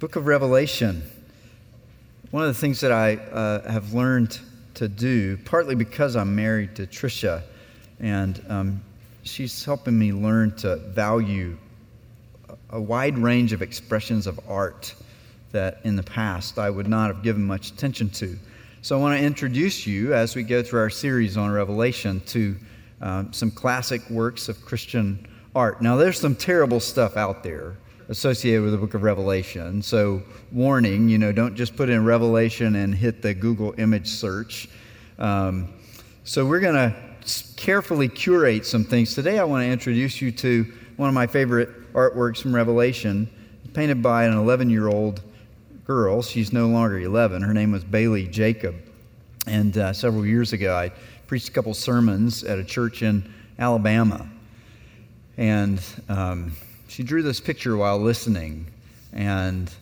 Book of Revelation. One of the things that I uh, have learned to do, partly because I'm married to Tricia, and um, she's helping me learn to value a wide range of expressions of art that in the past I would not have given much attention to. So I want to introduce you as we go through our series on Revelation to um, some classic works of Christian art. Now, there's some terrible stuff out there associated with the book of Revelation. So, warning, you know, don't just put in Revelation and hit the Google image search. Um, so, we're going to carefully curate some things. Today, I want to introduce you to one of my favorite artworks from Revelation, painted by an 11 year old girl. She's no longer 11. Her name was Bailey Jacob. And uh, several years ago, I preached a couple sermons at a church in Alabama. And um, she drew this picture while listening. And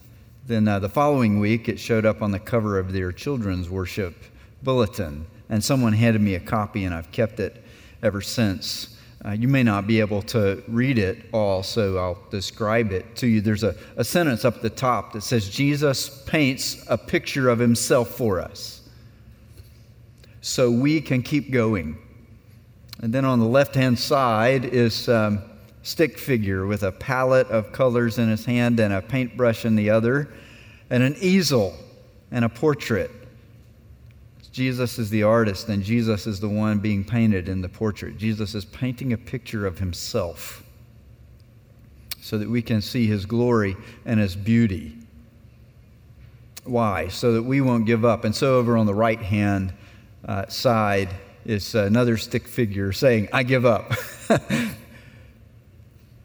then uh, the following week, it showed up on the cover of their children's worship bulletin. And someone handed me a copy, and I've kept it ever since. Uh, you may not be able to read it all, so I'll describe it to you. There's a, a sentence up at the top that says, Jesus paints a picture of himself for us so we can keep going. And then on the left hand side is um, stick figure with a palette of colors in his hand and a paintbrush in the other, and an easel and a portrait. Jesus is the artist, and Jesus is the one being painted in the portrait. Jesus is painting a picture of himself so that we can see his glory and his beauty. Why? So that we won't give up. And so, over on the right hand uh, side is another stick figure saying, I give up.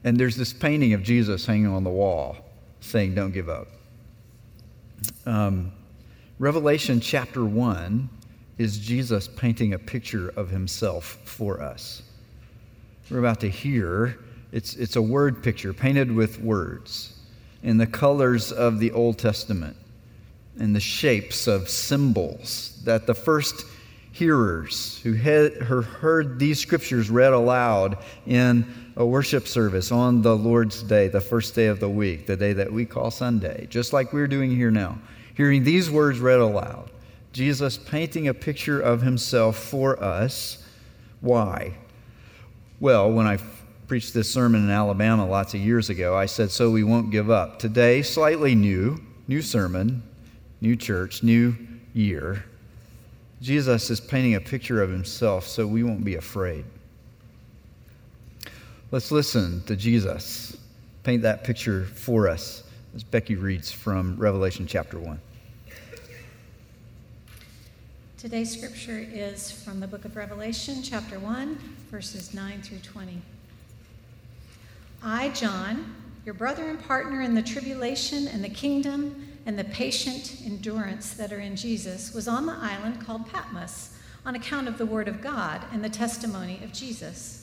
And there's this painting of Jesus hanging on the wall saying, Don't give up. Um, Revelation chapter 1 is Jesus painting a picture of himself for us. We're about to hear, it's, it's a word picture painted with words in the colors of the Old Testament, in the shapes of symbols that the first hearers who had heard these scriptures read aloud in a worship service on the Lord's Day, the first day of the week, the day that we call Sunday, just like we're doing here now, hearing these words read aloud. Jesus painting a picture of himself for us. Why? Well, when I preached this sermon in Alabama lots of years ago, I said, So we won't give up. Today, slightly new, new sermon, new church, new year. Jesus is painting a picture of himself so we won't be afraid. Let's listen to Jesus paint that picture for us as Becky reads from Revelation chapter 1. Today's scripture is from the book of Revelation, chapter 1, verses 9 through 20. I, John, your brother and partner in the tribulation and the kingdom and the patient endurance that are in Jesus, was on the island called Patmos on account of the word of God and the testimony of Jesus.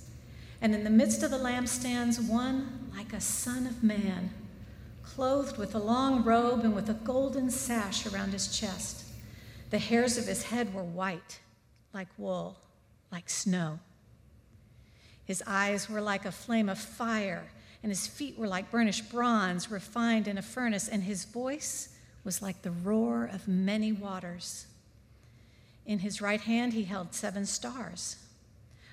And in the midst of the lampstands, one like a son of man, clothed with a long robe and with a golden sash around his chest. The hairs of his head were white, like wool, like snow. His eyes were like a flame of fire, and his feet were like burnished bronze refined in a furnace, and his voice was like the roar of many waters. In his right hand, he held seven stars.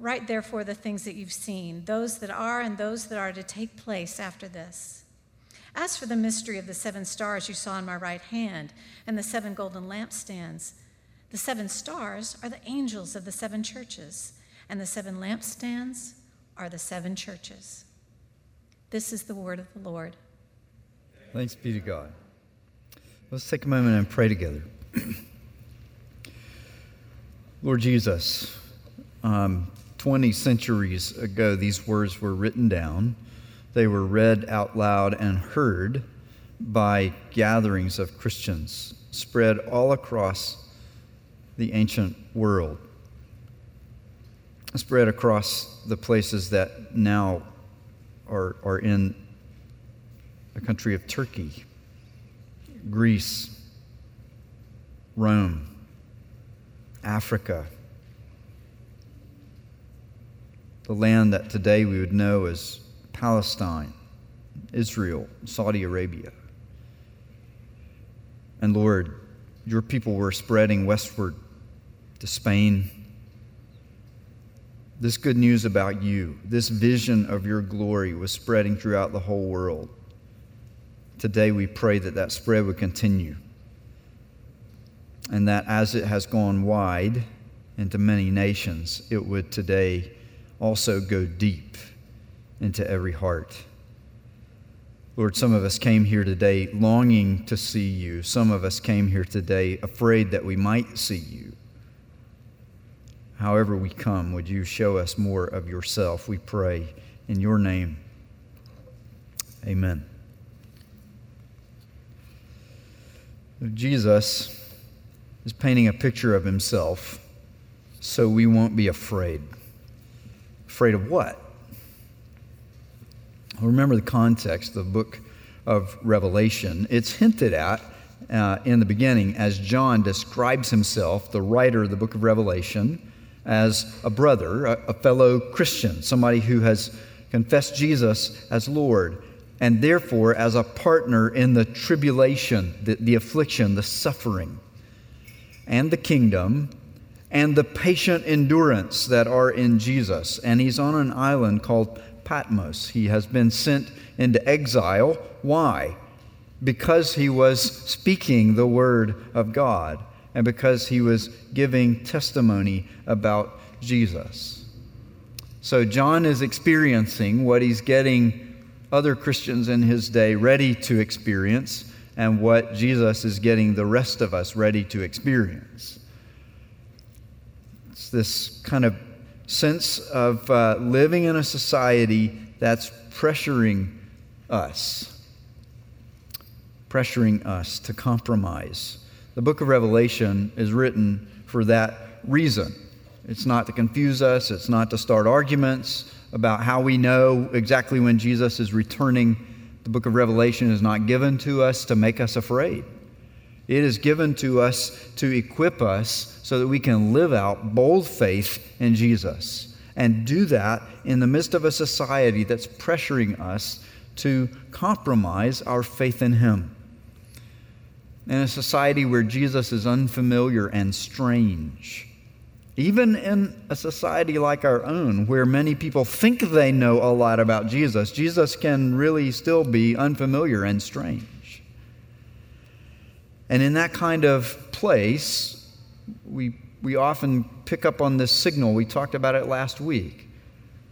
Write therefore the things that you've seen, those that are and those that are to take place after this. As for the mystery of the seven stars you saw in my right hand and the seven golden lampstands, the seven stars are the angels of the seven churches, and the seven lampstands are the seven churches. This is the word of the Lord. Thanks be to God. Let's take a moment and pray together. Lord Jesus, um, 20 centuries ago, these words were written down. They were read out loud and heard by gatherings of Christians spread all across the ancient world, spread across the places that now are, are in the country of Turkey, Greece, Rome, Africa, the land that today we would know as Palestine, Israel, Saudi Arabia. And Lord, your people were spreading westward to Spain. This good news about you, this vision of your glory was spreading throughout the whole world. Today we pray that that spread would continue. And that as it has gone wide into many nations, it would today also go deep into every heart. Lord, some of us came here today longing to see you. Some of us came here today afraid that we might see you. However, we come, would you show us more of yourself? We pray in your name. Amen. Jesus is painting a picture of himself so we won't be afraid. Afraid of what? Remember the context, of the book of Revelation. It's hinted at uh, in the beginning as John describes himself, the writer of the book of Revelation, as a brother, a, a fellow Christian, somebody who has confessed Jesus as Lord, and therefore as a partner in the tribulation, the, the affliction, the suffering, and the kingdom, and the patient endurance that are in Jesus. And he's on an island called Patmos. He has been sent into exile. Why? Because he was speaking the word of God and because he was giving testimony about Jesus. So John is experiencing what he's getting other Christians in his day ready to experience and what Jesus is getting the rest of us ready to experience. This kind of sense of uh, living in a society that's pressuring us, pressuring us to compromise. The book of Revelation is written for that reason. It's not to confuse us, it's not to start arguments about how we know exactly when Jesus is returning. The book of Revelation is not given to us to make us afraid. It is given to us to equip us so that we can live out bold faith in Jesus and do that in the midst of a society that's pressuring us to compromise our faith in Him. In a society where Jesus is unfamiliar and strange, even in a society like our own, where many people think they know a lot about Jesus, Jesus can really still be unfamiliar and strange. And in that kind of place, we, we often pick up on this signal. We talked about it last week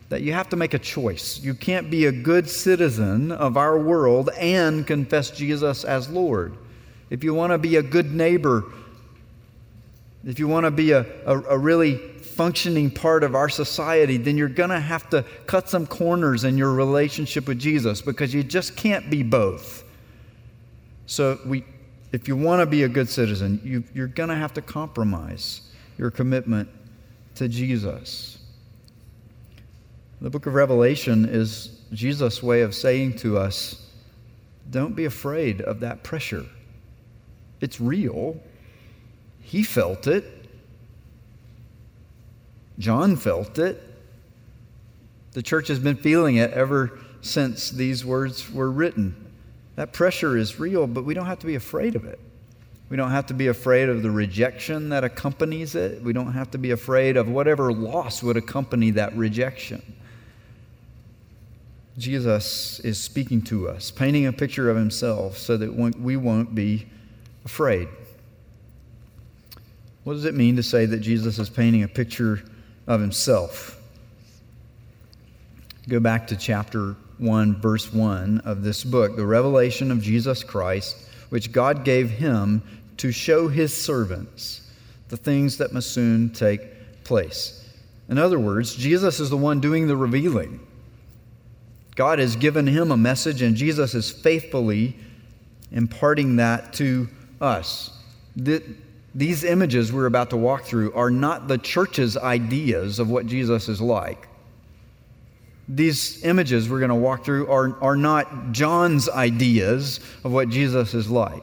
that you have to make a choice. You can't be a good citizen of our world and confess Jesus as Lord. If you want to be a good neighbor, if you want to be a, a, a really functioning part of our society, then you're going to have to cut some corners in your relationship with Jesus because you just can't be both. So we, if you want to be a good citizen, you, you're going to have to compromise your commitment to Jesus. The book of Revelation is Jesus' way of saying to us don't be afraid of that pressure. It's real. He felt it. John felt it. The church has been feeling it ever since these words were written. That pressure is real, but we don't have to be afraid of it. We don't have to be afraid of the rejection that accompanies it. We don't have to be afraid of whatever loss would accompany that rejection. Jesus is speaking to us, painting a picture of himself so that we won't be afraid. What does it mean to say that Jesus is painting a picture of himself? Go back to chapter 1, verse 1 of this book, the revelation of Jesus Christ, which God gave him to show his servants the things that must soon take place. In other words, Jesus is the one doing the revealing. God has given him a message, and Jesus is faithfully imparting that to us. These images we're about to walk through are not the church's ideas of what Jesus is like. These images we're going to walk through are, are not John's ideas of what Jesus is like.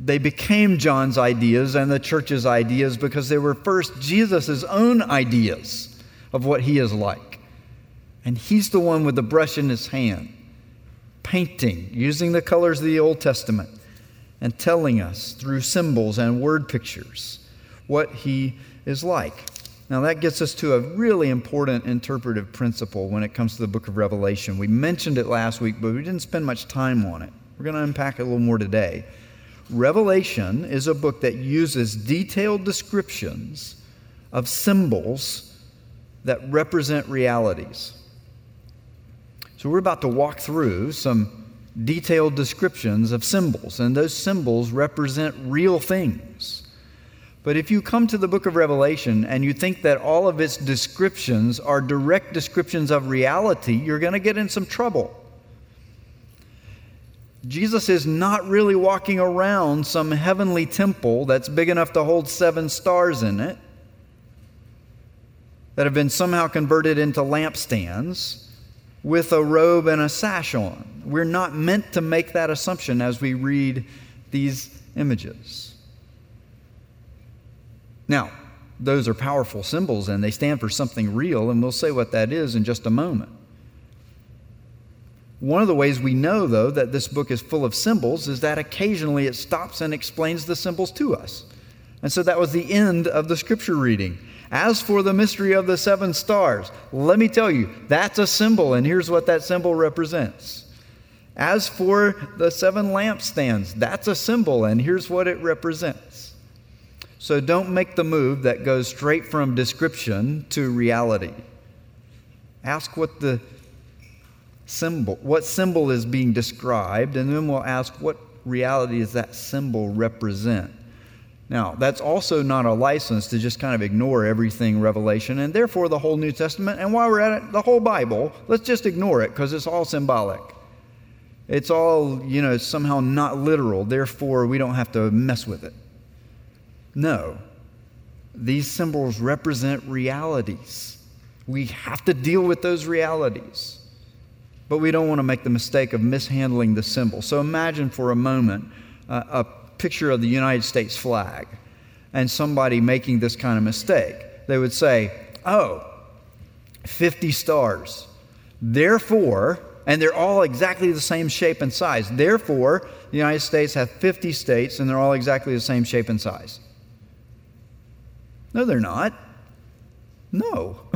They became John's ideas and the church's ideas because they were first Jesus' own ideas of what he is like. And he's the one with the brush in his hand, painting, using the colors of the Old Testament, and telling us through symbols and word pictures what he is like. Now, that gets us to a really important interpretive principle when it comes to the book of Revelation. We mentioned it last week, but we didn't spend much time on it. We're going to unpack it a little more today. Revelation is a book that uses detailed descriptions of symbols that represent realities. So we're about to walk through some detailed descriptions of symbols, and those symbols represent real things. But if you come to the book of Revelation and you think that all of its descriptions are direct descriptions of reality, you're going to get in some trouble. Jesus is not really walking around some heavenly temple that's big enough to hold seven stars in it, that have been somehow converted into lampstands with a robe and a sash on. We're not meant to make that assumption as we read these images. Now, those are powerful symbols and they stand for something real, and we'll say what that is in just a moment. One of the ways we know, though, that this book is full of symbols is that occasionally it stops and explains the symbols to us. And so that was the end of the scripture reading. As for the mystery of the seven stars, let me tell you, that's a symbol, and here's what that symbol represents. As for the seven lampstands, that's a symbol, and here's what it represents. So don't make the move that goes straight from description to reality. Ask what the symbol, what symbol is being described, and then we'll ask what reality does that symbol represent. Now, that's also not a license to just kind of ignore everything Revelation and therefore the whole New Testament. And while we're at it, the whole Bible, let's just ignore it because it's all symbolic. It's all, you know, somehow not literal. Therefore, we don't have to mess with it. No. These symbols represent realities. We have to deal with those realities but we don't want to make the mistake of mishandling the symbol. So imagine for a moment uh, a picture of the United States flag and somebody making this kind of mistake. They would say, oh, 50 stars. Therefore, and they're all exactly the same shape and size. Therefore, the United States has 50 states and they're all exactly the same shape and size. No, they're not. No.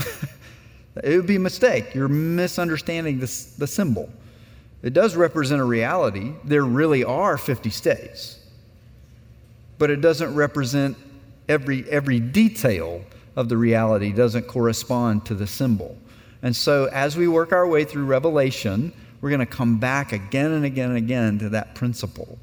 It would be a mistake. You're misunderstanding this, the symbol. It does represent a reality. There really are 50 states. But it doesn't represent every, every detail of the reality, doesn't correspond to the symbol. And so as we work our way through Revelation, we're going to come back again and again and again to that principle.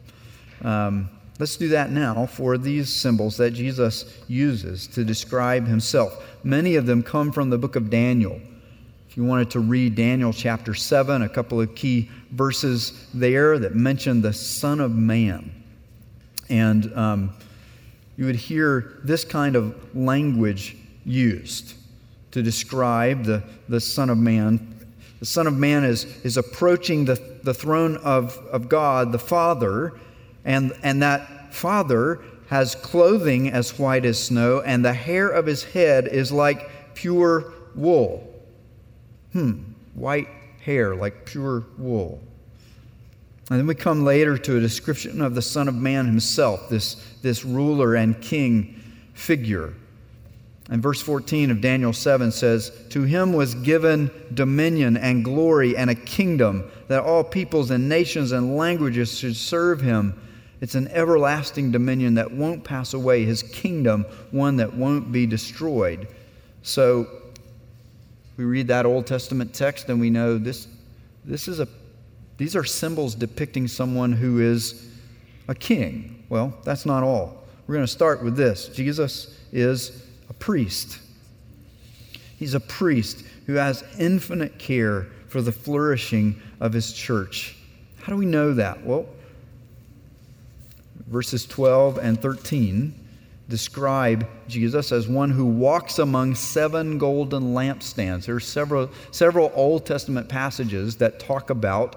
Um, Let's do that now for these symbols that Jesus uses to describe himself. Many of them come from the book of Daniel. If you wanted to read Daniel chapter 7, a couple of key verses there that mention the Son of Man. And um, you would hear this kind of language used to describe the, the Son of Man. The Son of Man is, is approaching the, the throne of, of God, the Father and, and that father has clothing as white as snow, and the hair of his head is like pure wool. Hmm, white hair like pure wool. And then we come later to a description of the Son of Man himself, this, this ruler and king figure. And verse 14 of Daniel 7 says, To him was given dominion and glory and a kingdom that all peoples and nations and languages should serve him. It's an everlasting dominion that won't pass away, his kingdom, one that won't be destroyed. So we read that Old Testament text and we know this, this is a, these are symbols depicting someone who is a king. Well, that's not all. We're going to start with this Jesus is a priest. He's a priest who has infinite care for the flourishing of his church. How do we know that? Well, verses 12 and 13 describe Jesus as one who walks among seven golden lampstands. There are several, several Old Testament passages that talk about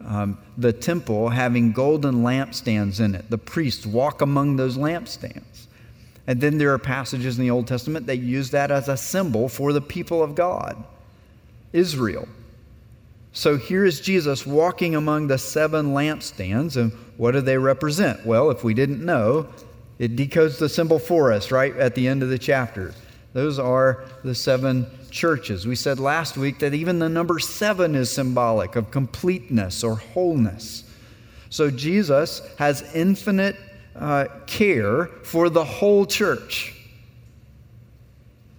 um, the temple having golden lampstands in it. The priests walk among those lampstands. And then there are passages in the Old Testament that use that as a symbol for the people of God, Israel. So here is Jesus walking among the seven lampstands, and what do they represent? Well, if we didn't know, it decodes the symbol for us right at the end of the chapter. Those are the seven churches. We said last week that even the number seven is symbolic of completeness or wholeness. So Jesus has infinite uh, care for the whole church,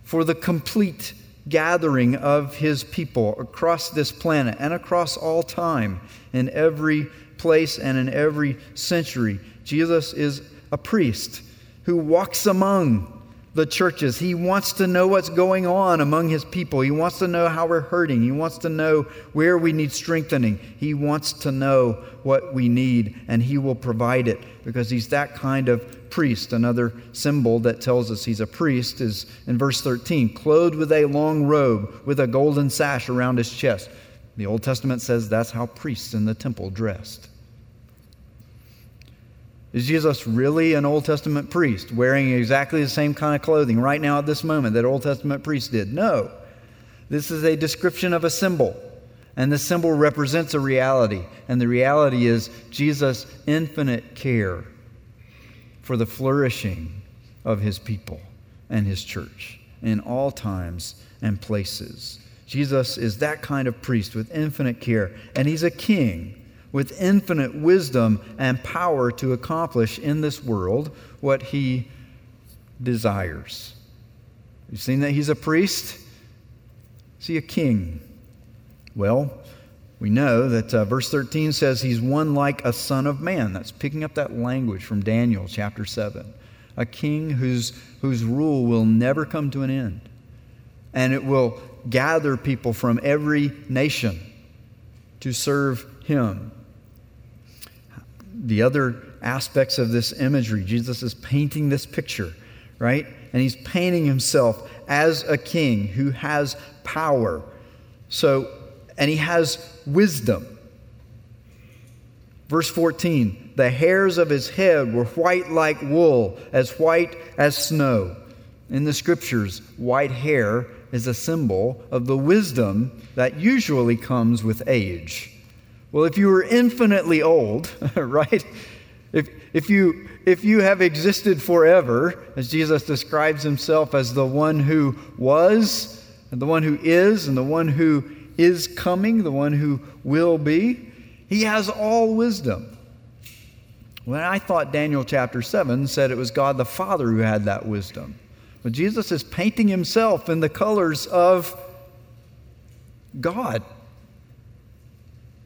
for the complete gathering of his people across this planet and across all time, in every place and in every century. Jesus is a priest who walks among the churches. He wants to know what's going on among his people. He wants to know how we're hurting. He wants to know where we need strengthening. He wants to know what we need, and he will provide it because he's that kind of priest. Another symbol that tells us he's a priest is in verse 13 clothed with a long robe with a golden sash around his chest. The Old Testament says that's how priests in the temple dressed. Is Jesus really an Old Testament priest wearing exactly the same kind of clothing right now at this moment that Old Testament priests did? No. This is a description of a symbol. And the symbol represents a reality. And the reality is Jesus' infinite care for the flourishing of his people and his church in all times and places. Jesus is that kind of priest with infinite care. And he's a king with infinite wisdom and power to accomplish in this world what he desires. You've seen that he's a priest? Is he a king? Well, we know that uh, verse 13 says he's one like a son of man. That's picking up that language from Daniel chapter 7. A king whose, whose rule will never come to an end. And it will gather people from every nation to serve him the other aspects of this imagery. Jesus is painting this picture, right? And he's painting himself as a king who has power. So, and he has wisdom. Verse 14 the hairs of his head were white like wool, as white as snow. In the scriptures, white hair is a symbol of the wisdom that usually comes with age. Well, if you were infinitely old, right? If, if, you, if you have existed forever, as Jesus describes himself as the one who was, and the one who is, and the one who is coming, the one who will be, he has all wisdom. When I thought Daniel chapter 7 said it was God the Father who had that wisdom. Jesus is painting himself in the colors of God.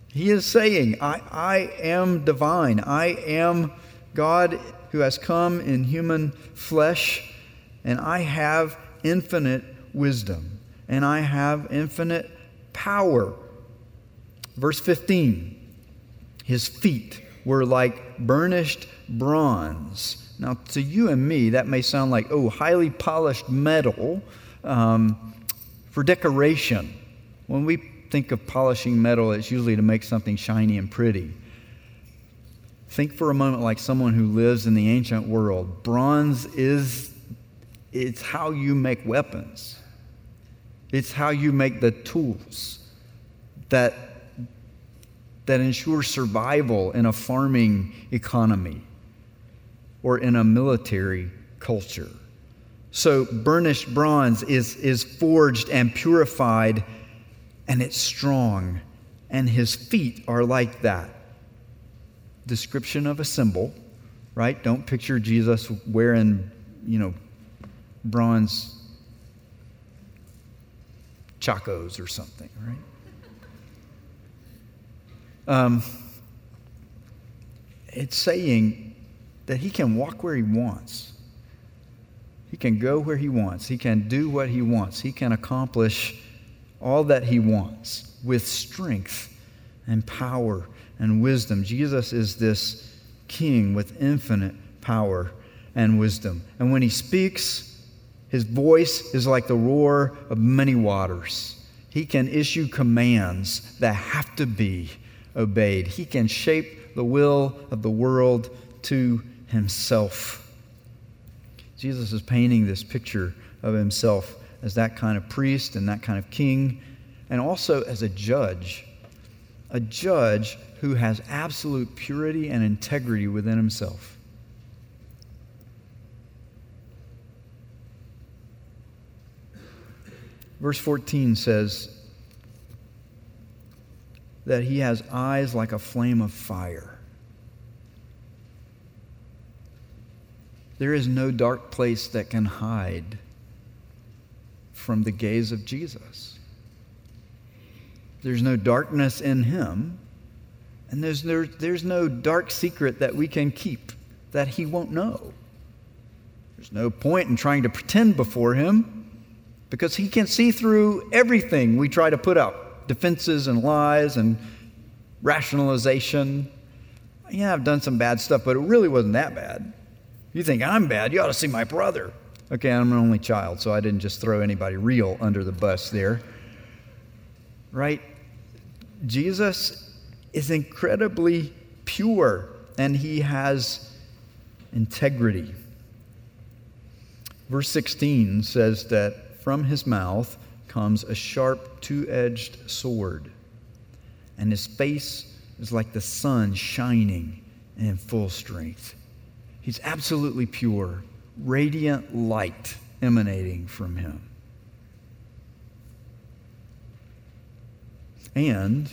He is saying, I, I am divine. I am God who has come in human flesh, and I have infinite wisdom, and I have infinite power. Verse 15 His feet were like burnished bronze. Now, to you and me, that may sound like, oh, highly polished metal um, for decoration. When we think of polishing metal, it's usually to make something shiny and pretty. Think for a moment like someone who lives in the ancient world. Bronze is it's how you make weapons. It's how you make the tools that that ensure survival in a farming economy or in a military culture. So, burnished bronze is, is forged and purified, and it's strong. And his feet are like that. Description of a symbol, right? Don't picture Jesus wearing, you know, bronze chacos or something, right? Um, it's saying that he can walk where he wants. He can go where he wants. He can do what he wants. He can accomplish all that he wants with strength and power and wisdom. Jesus is this king with infinite power and wisdom. And when he speaks, his voice is like the roar of many waters. He can issue commands that have to be obeyed. He can shape the will of the world to himself. Jesus is painting this picture of himself as that kind of priest and that kind of king, and also as a judge. A judge who has absolute purity and integrity within himself. Verse 14 says that he has eyes like a flame of fire. There is no dark place that can hide from the gaze of Jesus. There's no darkness in him, and there's no, there's no dark secret that we can keep that he won't know. There's no point in trying to pretend before him because he can see through everything we try to put up defenses and lies and rationalization. Yeah, I've done some bad stuff, but it really wasn't that bad. You think I'm bad, you ought to see my brother. Okay, I'm an only child, so I didn't just throw anybody real under the bus there. Right? Jesus is incredibly pure and he has integrity. Verse 16 says that from his mouth comes a sharp, two edged sword, and his face is like the sun shining in full strength. He's absolutely pure, radiant light emanating from him. And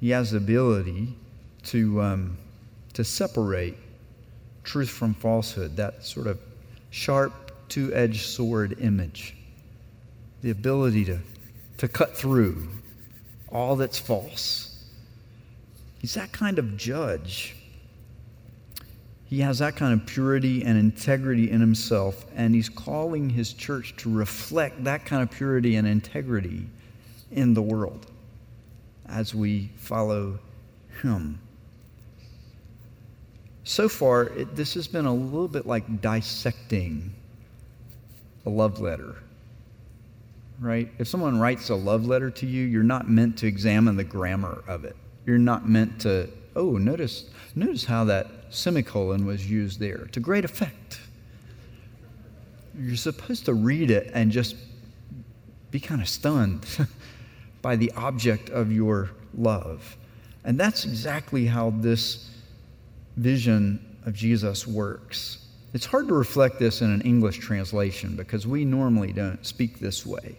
he has the ability to, um, to separate truth from falsehood, that sort of sharp, two edged sword image the ability to, to cut through all that's false. He's that kind of judge. He has that kind of purity and integrity in himself, and he's calling his church to reflect that kind of purity and integrity in the world as we follow him. So far, it, this has been a little bit like dissecting a love letter right? If someone writes a love letter to you, you're not meant to examine the grammar of it. You're not meant to, oh, notice, notice how that semicolon was used there to great effect. You're supposed to read it and just be kind of stunned by the object of your love. And that's exactly how this vision of Jesus works. It's hard to reflect this in an English translation because we normally don't speak this way.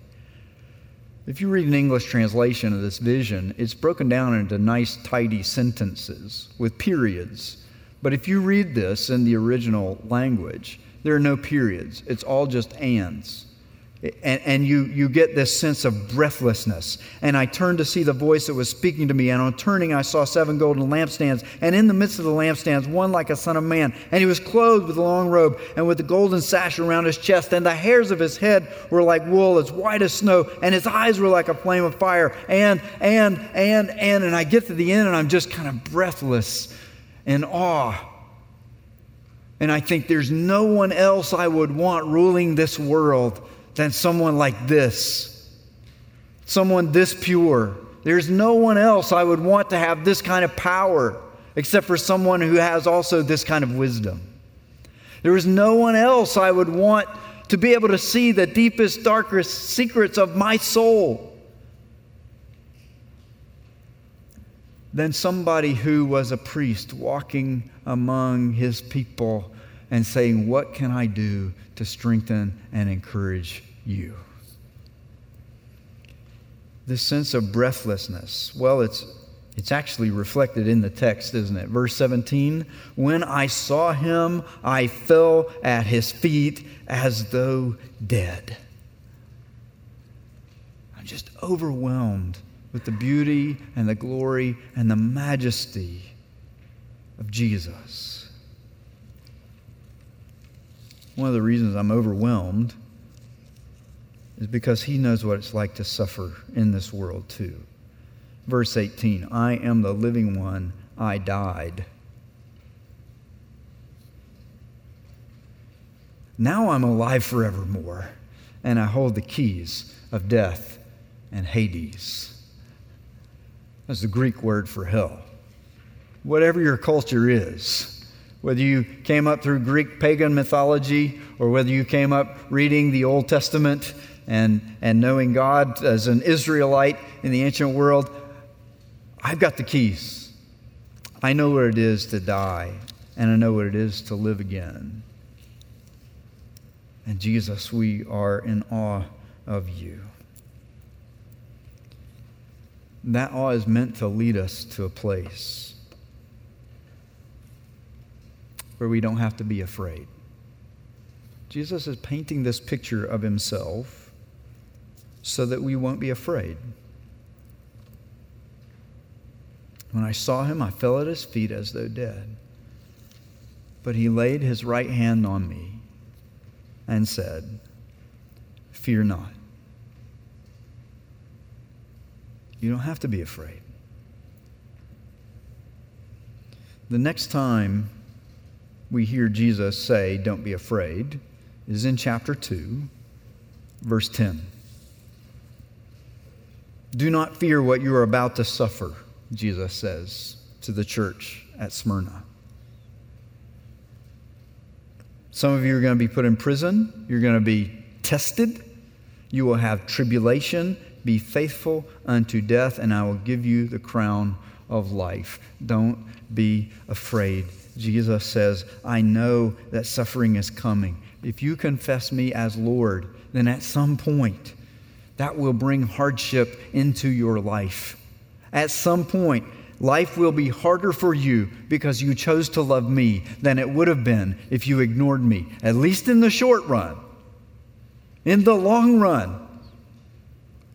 If you read an English translation of this vision, it's broken down into nice, tidy sentences with periods. But if you read this in the original language, there are no periods, it's all just ands. And, and, you, you get this sense of breathlessness. And I turned to see the voice that was speaking to me. And on turning, I saw seven golden lampstands. And in the midst of the lampstands, one like a son of man. And he was clothed with a long robe and with a golden sash around his chest. And the hairs of his head were like wool, as white as snow. And his eyes were like a flame of fire. And, and, and, and. And I get to the end and I'm just kind of breathless in awe. And I think there's no one else I would want ruling this world than someone like this. Someone this pure. There's no one else I would want to have this kind of power except for someone who has also this kind of wisdom. There is no one else I would want to be able to see the deepest, darkest secrets of my soul than somebody who was a priest walking among his people and saying, What can I do to strengthen and encourage you? This sense of breathlessness, well, it's, it's actually reflected in the text, isn't it? Verse 17 When I saw him, I fell at his feet as though dead. I'm just overwhelmed with the beauty and the glory and the majesty of Jesus. One of the reasons I'm overwhelmed is because he knows what it's like to suffer in this world too. Verse 18 I am the living one, I died. Now I'm alive forevermore, and I hold the keys of death and Hades. That's the Greek word for hell. Whatever your culture is, whether you came up through Greek pagan mythology or whether you came up reading the Old Testament and, and knowing God as an Israelite in the ancient world, I've got the keys. I know what it is to die, and I know what it is to live again. And Jesus, we are in awe of you. That awe is meant to lead us to a place where we don't have to be afraid. Jesus is painting this picture of himself so that we won't be afraid. When I saw him, I fell at his feet as though dead. But he laid his right hand on me and said, Fear not. You don't have to be afraid. The next time we hear Jesus say, Don't be afraid, is in chapter 2, verse 10. Do not fear what you are about to suffer, Jesus says to the church at Smyrna. Some of you are going to be put in prison, you're going to be tested, you will have tribulation be faithful unto death, and I will give you the crown of life. Don't be afraid. Jesus says, I know that suffering is coming. If you confess me as Lord, then at some point, that will bring hardship into your life. At some point, life will be harder for you because you chose to love me than it would have been if you ignored me, at least in the short run. In the long run,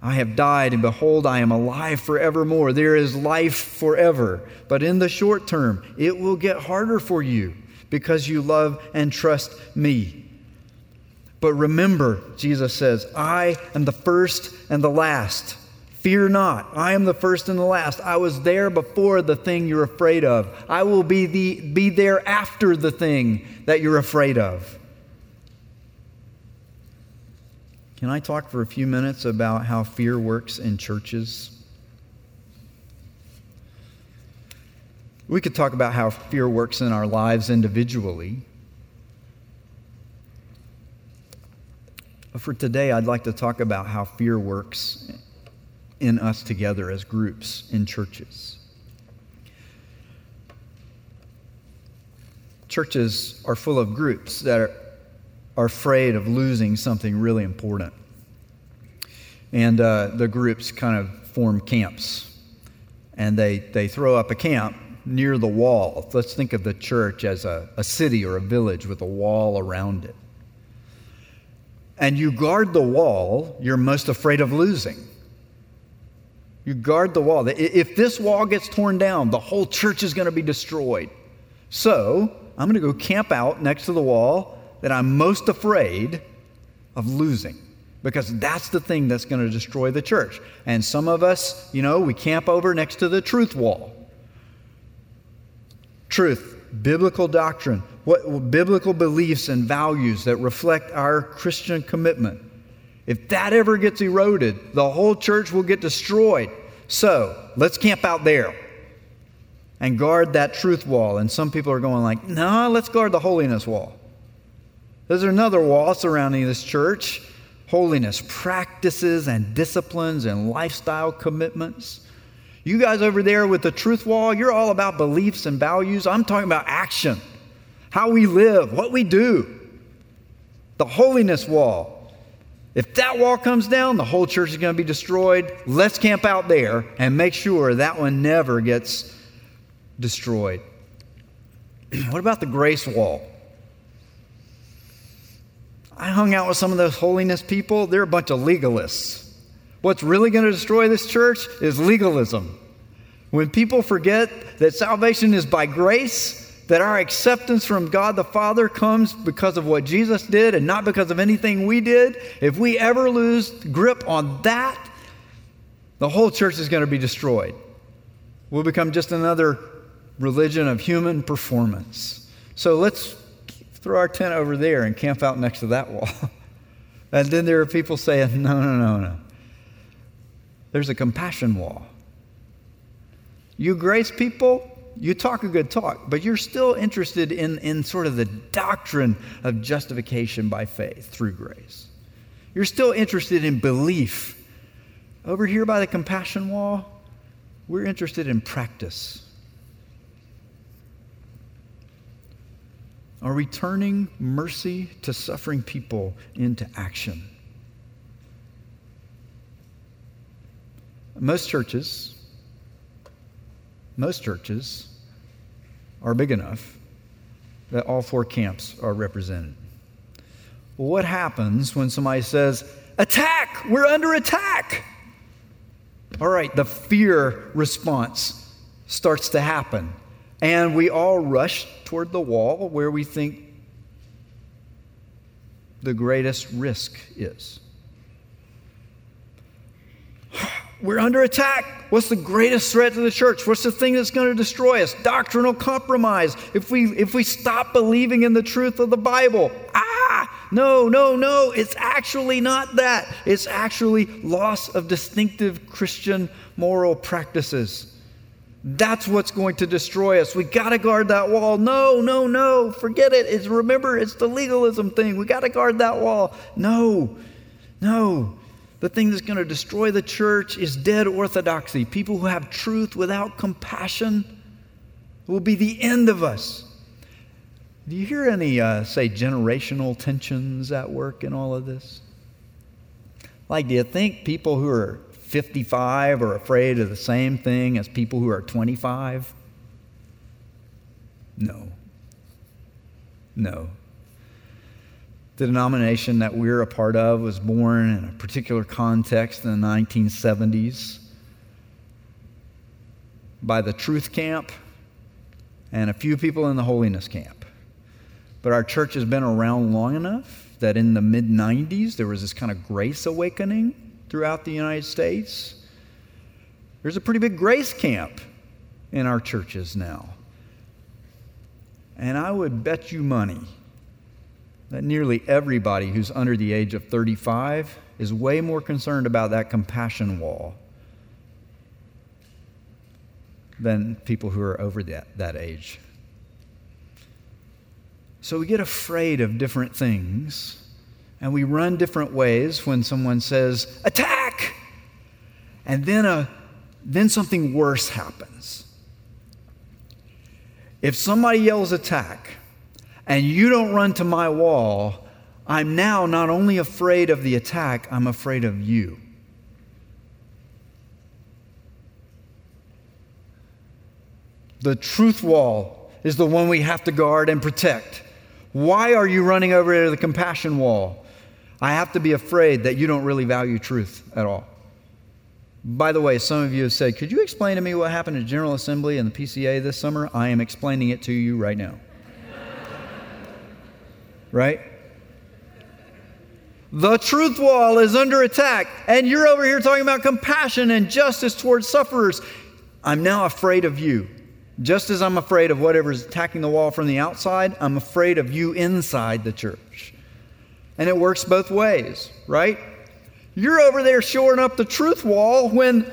I have died, and behold, I am alive forevermore. There is life forever. But in the short term, it will get harder for you because you love and trust me. But remember, Jesus says, I am the first and the last. Fear not. I am the first and the last. I was there before the thing you're afraid of. I will be, the, be there after the thing that you're afraid of. Can I talk for a few minutes about how fear works in churches? We could talk about how fear works in our lives individually. But for today, I'd like to talk about how fear works in us together as groups in churches. Churches are full of groups that are are afraid of losing something really important. And uh, the groups kind of form camps. And they, they throw up a camp near the wall. Let's think of the church as a, a city or a village with a wall around it. And you guard the wall you're most afraid of losing. You guard the wall. If this wall gets torn down, the whole church is going to be destroyed. So I'm going to go camp out next to the wall that I'm most afraid of losing because that's the thing that's going to destroy the church. And some of us, you know, we camp over next to the truth wall. Truth, biblical doctrine, what biblical beliefs and values that reflect our Christian commitment. If that ever gets eroded, the whole church will get destroyed. So, let's camp out there and guard that truth wall. And some people are going like, "No, let's guard the holiness wall." There's another wall surrounding this church holiness practices and disciplines and lifestyle commitments. You guys over there with the truth wall, you're all about beliefs and values. I'm talking about action. how we live, what we do. The holiness wall. If that wall comes down, the whole church is going to be destroyed. Let's camp out there and make sure that one never gets destroyed. what about the grace wall? I hung out with some of those holiness people. They're a bunch of legalists. What's really going to destroy this church is legalism. When people forget that salvation is by grace, that our acceptance from God the Father comes because of what Jesus did and not because of anything we did, if we ever lose grip on that, the whole church is going to be destroyed. We'll become just another religion of human performance. So let's throw our tent over there and camp out next to that wall. and then there are people saying, no, no, no, no. There's a compassion wall. You grace people, you talk a good talk, but you're still interested in, in sort of the doctrine of justification by faith through grace. You're still interested in belief. Over here by the compassion wall, we're interested in practice. Are we turning mercy to suffering people into action? Most churches, most churches are big enough that all four camps are represented. What happens when somebody says, Attack! We're under attack! All right, the fear response starts to happen. And we all rush toward the wall where we think the greatest risk is. We're under attack. What's the greatest threat to the church? What's the thing that's going to destroy us? Doctrinal compromise. If we if we stop believing in the truth of the Bible. Ah, no, no, no. It's actually not that. It's actually loss of distinctive Christian moral practices. That's what's going to destroy us. We got to guard that wall. No, no, no. Forget it. It's remember it's the legalism thing. We got to guard that wall. No. No. The thing that's going to destroy the church is dead orthodoxy. People who have truth without compassion will be the end of us. Do you hear any, uh, say, generational tensions at work in all of this? Like, do you think people who are 55 are afraid of the same thing as people who are 25? No. No. The denomination that we're a part of was born in a particular context in the 1970s by the truth camp and a few people in the holiness camp. But our church has been around long enough that in the mid 90s there was this kind of grace awakening throughout the United States. There's a pretty big grace camp in our churches now. And I would bet you money that nearly everybody who's under the age of 35 is way more concerned about that compassion wall than people who are over that, that age. So we get afraid of different things and we run different ways when someone says, attack! And then, a, then something worse happens. If somebody yells attack and you don't run to my wall, I'm now not only afraid of the attack, I'm afraid of you. The truth wall is the one we have to guard and protect. Why are you running over to the compassion wall? I have to be afraid that you don't really value truth at all. By the way, some of you have said, Could you explain to me what happened at General Assembly and the PCA this summer? I am explaining it to you right now. right? The truth wall is under attack, and you're over here talking about compassion and justice towards sufferers. I'm now afraid of you. Just as I'm afraid of whatever's attacking the wall from the outside, I'm afraid of you inside the church. And it works both ways, right? You're over there shoring up the truth wall when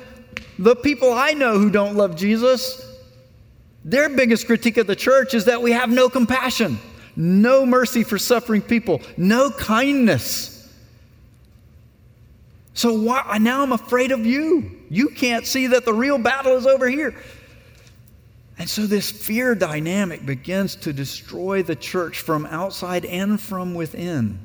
the people I know who don't love Jesus, their biggest critique of the church is that we have no compassion, no mercy for suffering people, no kindness. So why, now I'm afraid of you. You can't see that the real battle is over here. And so this fear dynamic begins to destroy the church from outside and from within.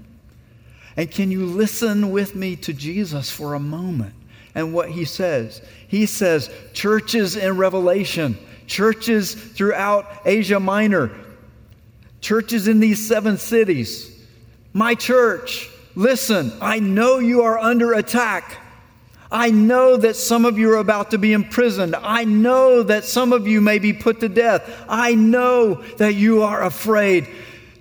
And can you listen with me to Jesus for a moment and what he says? He says, churches in Revelation, churches throughout Asia Minor, churches in these seven cities, my church, listen, I know you are under attack. I know that some of you are about to be imprisoned. I know that some of you may be put to death. I know that you are afraid.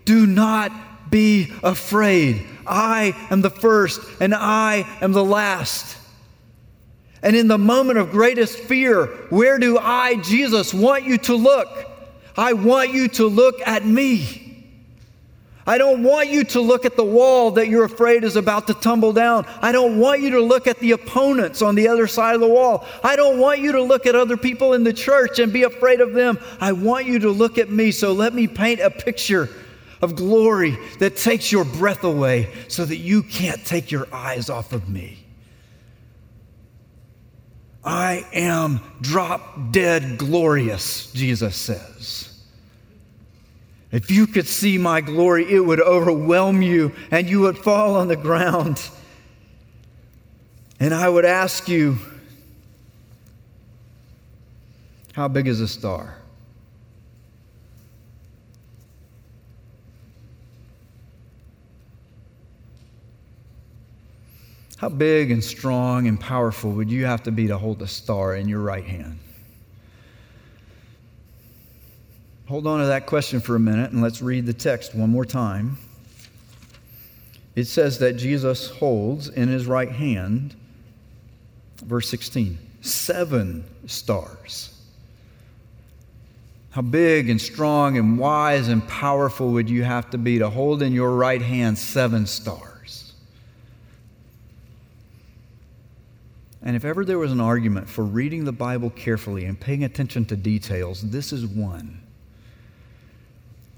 Do not be afraid. I am the first and I am the last. And in the moment of greatest fear, where do I, Jesus, want you to look? I want you to look at me. I don't want you to look at the wall that you're afraid is about to tumble down. I don't want you to look at the opponents on the other side of the wall. I don't want you to look at other people in the church and be afraid of them. I want you to look at me. So let me paint a picture of glory that takes your breath away so that you can't take your eyes off of me. I am drop dead glorious, Jesus says. If you could see my glory, it would overwhelm you and you would fall on the ground. And I would ask you, how big is a star? How big and strong and powerful would you have to be to hold a star in your right hand? Hold on to that question for a minute and let's read the text one more time. It says that Jesus holds in his right hand, verse 16, seven stars. How big and strong and wise and powerful would you have to be to hold in your right hand seven stars? And if ever there was an argument for reading the Bible carefully and paying attention to details, this is one.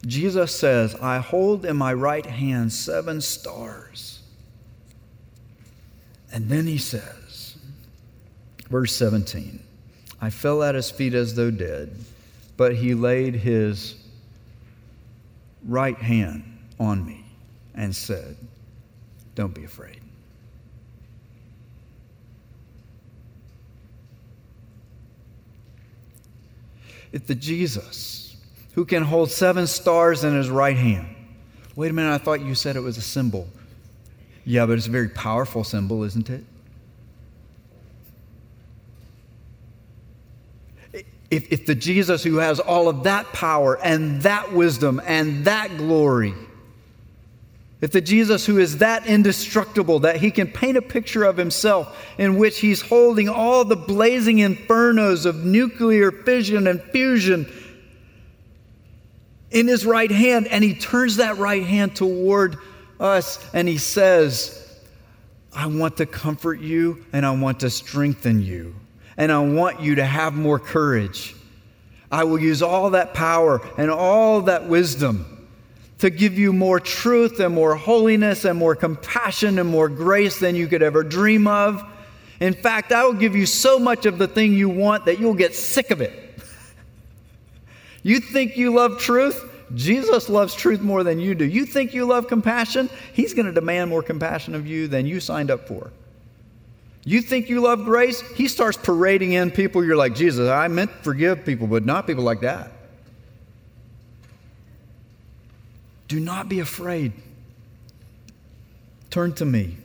Jesus says, I hold in my right hand seven stars. And then he says, verse 17, I fell at his feet as though dead, but he laid his right hand on me and said, Don't be afraid. If the Jesus who can hold seven stars in his right hand. Wait a minute, I thought you said it was a symbol. Yeah, but it's a very powerful symbol, isn't it? If, if the Jesus who has all of that power and that wisdom and that glory, if the Jesus who is that indestructible that he can paint a picture of himself in which he's holding all the blazing infernos of nuclear fission and fusion in his right hand, and he turns that right hand toward us and he says, I want to comfort you and I want to strengthen you, and I want you to have more courage. I will use all that power and all that wisdom to give you more truth and more holiness and more compassion and more grace than you could ever dream of. In fact, I will give you so much of the thing you want that you'll get sick of it. You think you love truth? Jesus loves truth more than you do. You think you love compassion? He's going to demand more compassion of you than you signed up for. You think you love grace? He starts parading in people. You're like, Jesus, I meant forgive people, but not people like that. Do not be afraid. Turn to me.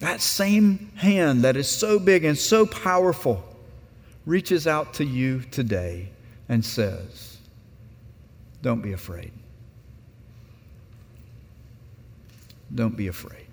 That same hand that is so big and so powerful reaches out to you today and says, Don't be afraid. Don't be afraid.